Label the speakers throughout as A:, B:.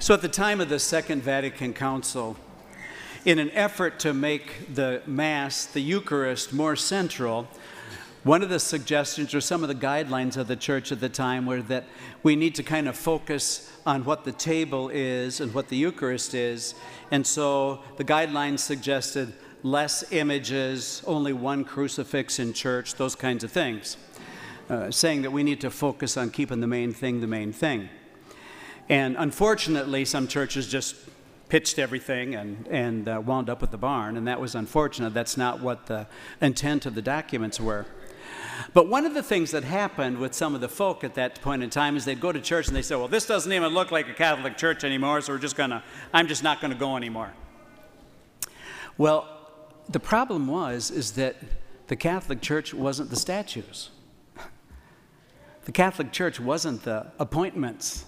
A: So, at the time of the Second Vatican Council, in an effort to make the Mass, the Eucharist, more central, one of the suggestions or some of the guidelines of the church at the time were that we need to kind of focus on what the table is and what the Eucharist is. And so the guidelines suggested less images, only one crucifix in church, those kinds of things, uh, saying that we need to focus on keeping the main thing the main thing. And unfortunately, some churches just pitched everything and, and uh, wound up with the barn, and that was unfortunate. That's not what the intent of the documents were. But one of the things that happened with some of the folk at that point in time is they'd go to church and they say, Well, this doesn't even look like a Catholic church anymore, so we're just gonna, I'm just not gonna go anymore. Well, the problem was is that the Catholic Church wasn't the statues. The Catholic Church wasn't the appointments.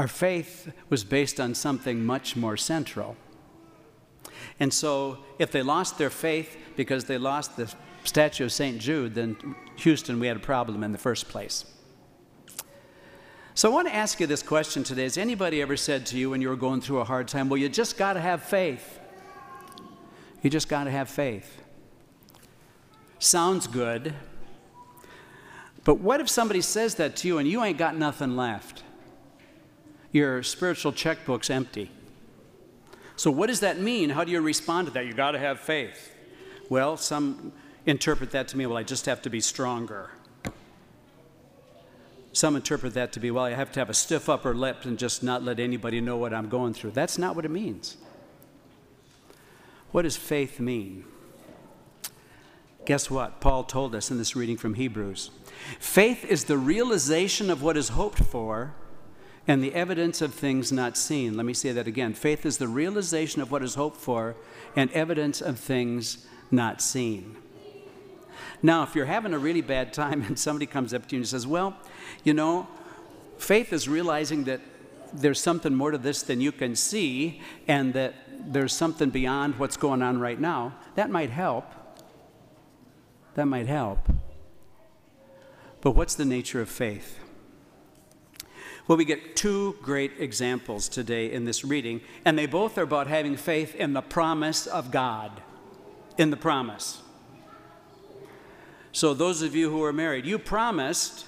A: Our faith was based on something much more central. And so, if they lost their faith because they lost the statue of St. Jude, then Houston, we had a problem in the first place. So, I want to ask you this question today. Has anybody ever said to you when you were going through a hard time, Well, you just got to have faith? You just got to have faith. Sounds good. But what if somebody says that to you and you ain't got nothing left? Your spiritual checkbook's empty. So, what does that mean? How do you respond to that? You got to have faith. Well, some interpret that to me, well, I just have to be stronger. Some interpret that to be, well, I have to have a stiff upper lip and just not let anybody know what I'm going through. That's not what it means. What does faith mean? Guess what? Paul told us in this reading from Hebrews. Faith is the realization of what is hoped for and the evidence of things not seen. Let me say that again. Faith is the realization of what is hoped for and evidence of things not seen. Now, if you're having a really bad time and somebody comes up to you and says, Well, you know, faith is realizing that there's something more to this than you can see and that there's something beyond what's going on right now, that might help. That might help. But what's the nature of faith? Well, we get two great examples today in this reading, and they both are about having faith in the promise of God. In the promise. So, those of you who are married, you promised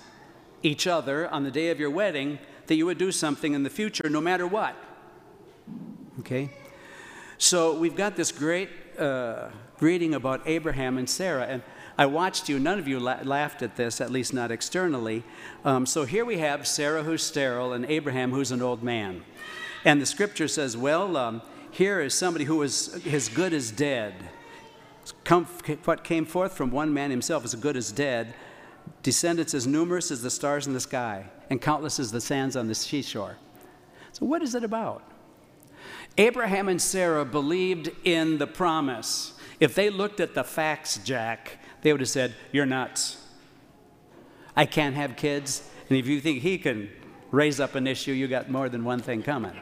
A: each other on the day of your wedding that you would do something in the future no matter what. Okay? So, we've got this great uh, reading about Abraham and Sarah, and I watched you, none of you la- laughed at this, at least not externally. Um, so here we have Sarah who's sterile and Abraham who's an old man. And the scripture says, well, um, here is somebody who is as good as dead. Come, what came forth from one man himself is good as dead. Descendants as numerous as the stars in the sky, and countless as the sands on the seashore. So, what is it about? Abraham and Sarah believed in the promise. If they looked at the facts, Jack, they would have said, You're nuts. I can't have kids. And if you think he can raise up an issue, you got more than one thing coming.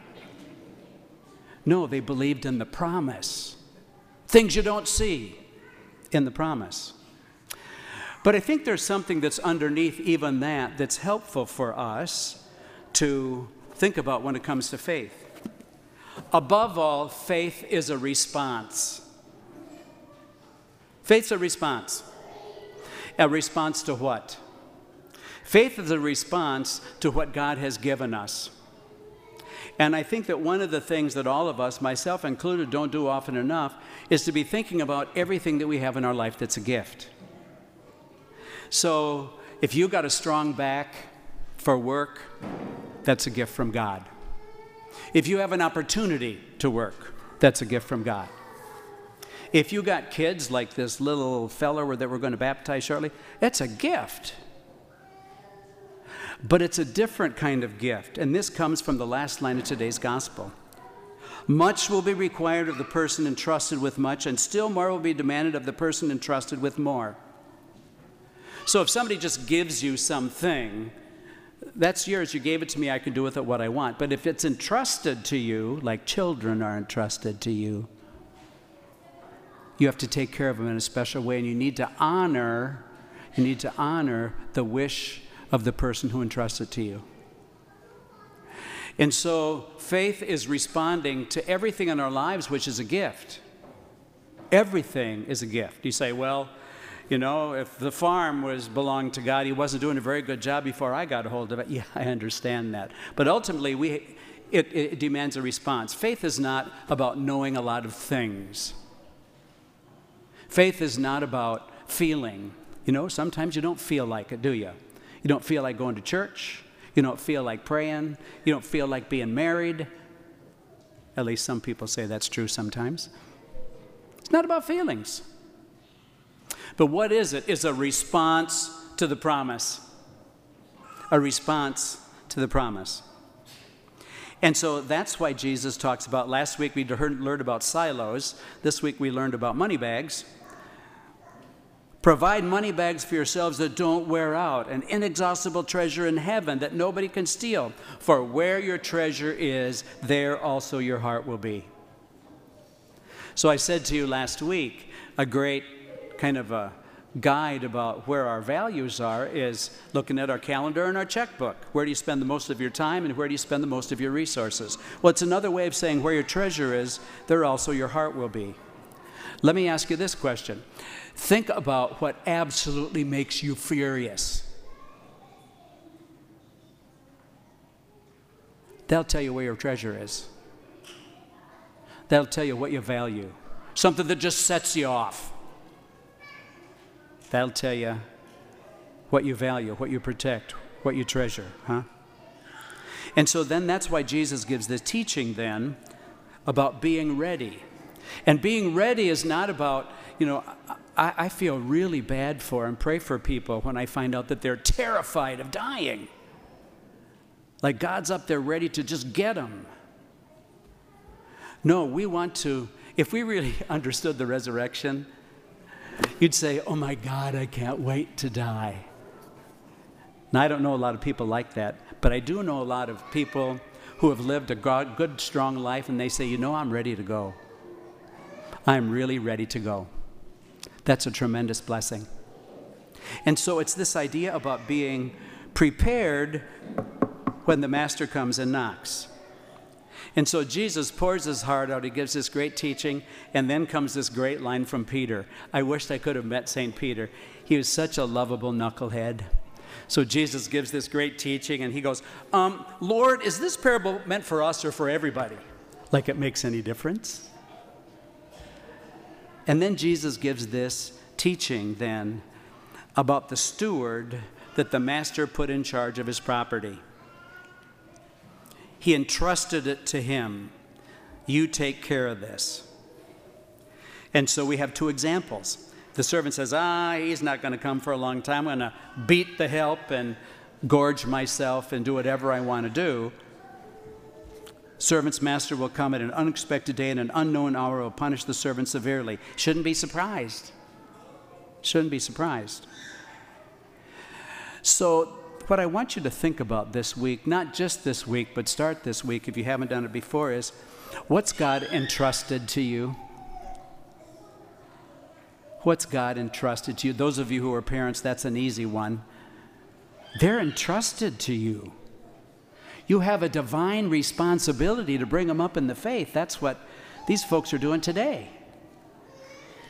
A: No, they believed in the promise. Things you don't see in the promise. But I think there's something that's underneath even that that's helpful for us to think about when it comes to faith. Above all, faith is a response. Faith's a response. A response to what? Faith is a response to what God has given us. And I think that one of the things that all of us, myself included, don't do often enough is to be thinking about everything that we have in our life that's a gift. So if you got a strong back for work, that's a gift from God. If you have an opportunity to work, that's a gift from God. If you got kids like this little feller that we're going to baptize shortly, it's a gift. But it's a different kind of gift, and this comes from the last line of today's gospel. Much will be required of the person entrusted with much, and still more will be demanded of the person entrusted with more. So if somebody just gives you something, that's yours. You gave it to me, I can do with it what I want. But if it's entrusted to you, like children are entrusted to you, you have to take care of them in a special way, and you need to honor, you need to honor the wish of the person who entrusts it to you. And so faith is responding to everything in our lives, which is a gift. Everything is a gift. You say, well, you know, if the farm was belonged to God, he wasn't doing a very good job before I got a hold of it. Yeah, I understand that. But ultimately, we, it, it demands a response. Faith is not about knowing a lot of things. Faith is not about feeling. You know, sometimes you don't feel like it, do you? You don't feel like going to church. You don't feel like praying. You don't feel like being married. At least some people say that's true sometimes. It's not about feelings. But what is it? It's a response to the promise. A response to the promise. And so that's why Jesus talks about. Last week we learned about silos. This week we learned about money bags. Provide money bags for yourselves that don't wear out, an inexhaustible treasure in heaven that nobody can steal. For where your treasure is, there also your heart will be. So I said to you last week, a great kind of a guide about where our values are is looking at our calendar and our checkbook. Where do you spend the most of your time and where do you spend the most of your resources? Well, it's another way of saying where your treasure is, there also your heart will be. Let me ask you this question Think about what absolutely makes you furious. They'll tell you where your treasure is. That'll tell you what you value. Something that just sets you off. That'll tell you what you value, what you protect, what you treasure, huh? And so then that's why Jesus gives the teaching then about being ready. And being ready is not about, you know, I, I, feel really bad for and pray for people when I find out that they're terrified of dying. Like God's up there ready to just get them. No, we want to, if we really understood the resurrection, you'd say, Oh my God, I can't wait to die. Now, I don't know a lot of people like that, but I do know a lot of people who have lived a good, strong life and they say, You know, I'm ready to go. I'm really ready to go. That's a tremendous blessing. And so it's this idea about being prepared when the master comes and knocks. And so Jesus pours his heart out. He gives this great teaching. And then comes this great line from Peter. I wished I could have met St. Peter. He was such a lovable knucklehead. So Jesus gives this great teaching, and he goes, um, Lord, is this parable meant for us or for everybody? Like it makes any difference? And then Jesus gives this teaching then about the steward that the master put in charge of his property. He entrusted it to him. You take care of this. And so we have two examples. The servant says, Ah, he's not going to come for a long time. I'm going to beat the help and gorge myself and do whatever I want to do. Servant's master will come at an unexpected day and an unknown hour will punish the servant severely. Shouldn't be surprised. Shouldn't be surprised. So what I want you to think about this week, not just this week, but start this week if you haven't done it before, is what's God entrusted to you? What's God entrusted to you? Those of you who are parents, that's an easy one. They're entrusted to you. You have a divine responsibility to bring them up in the faith. That's what these folks are doing today.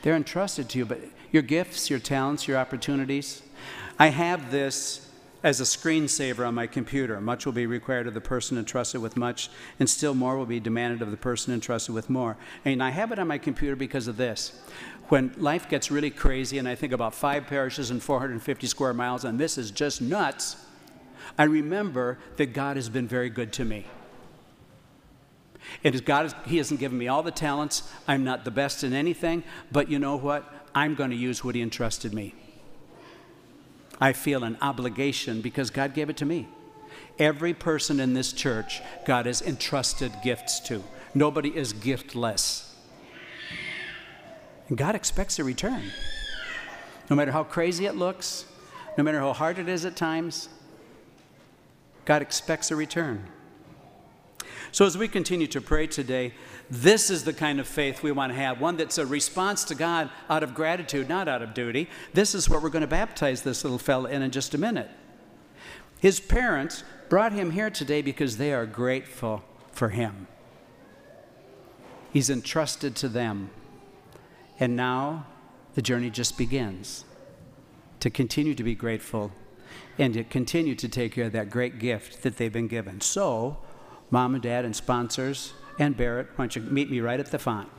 A: They're entrusted to you, but your gifts, your talents, your opportunities. I have this as a screensaver on my computer. Much will be required of the person entrusted with much, and still more will be demanded of the person entrusted with more. And I have it on my computer because of this. When life gets really crazy, and I think about five parishes and 450 square miles, and this is just nuts, I remember that God has been very good to me. And God, He hasn't given me all the talents. I'm not the best in anything, but you know what? I'm going to use what He entrusted me. I feel an obligation because God gave it to me. Every person in this church, God has entrusted gifts to. Nobody is giftless. And God expects a return. No matter how crazy it looks, no matter how hard it is at times, God expects a return. So, as we continue to pray today, this is the kind of faith we want to have one that's a response to God out of gratitude, not out of duty. This is what we're going to baptize this little fella in in just a minute. His parents brought him here today because they are grateful for him. He's entrusted to them. And now the journey just begins to continue to be grateful and to continue to take care of that great gift that they've been given. So, mom and dad and sponsors and Barrett, why don't you meet me right at the font?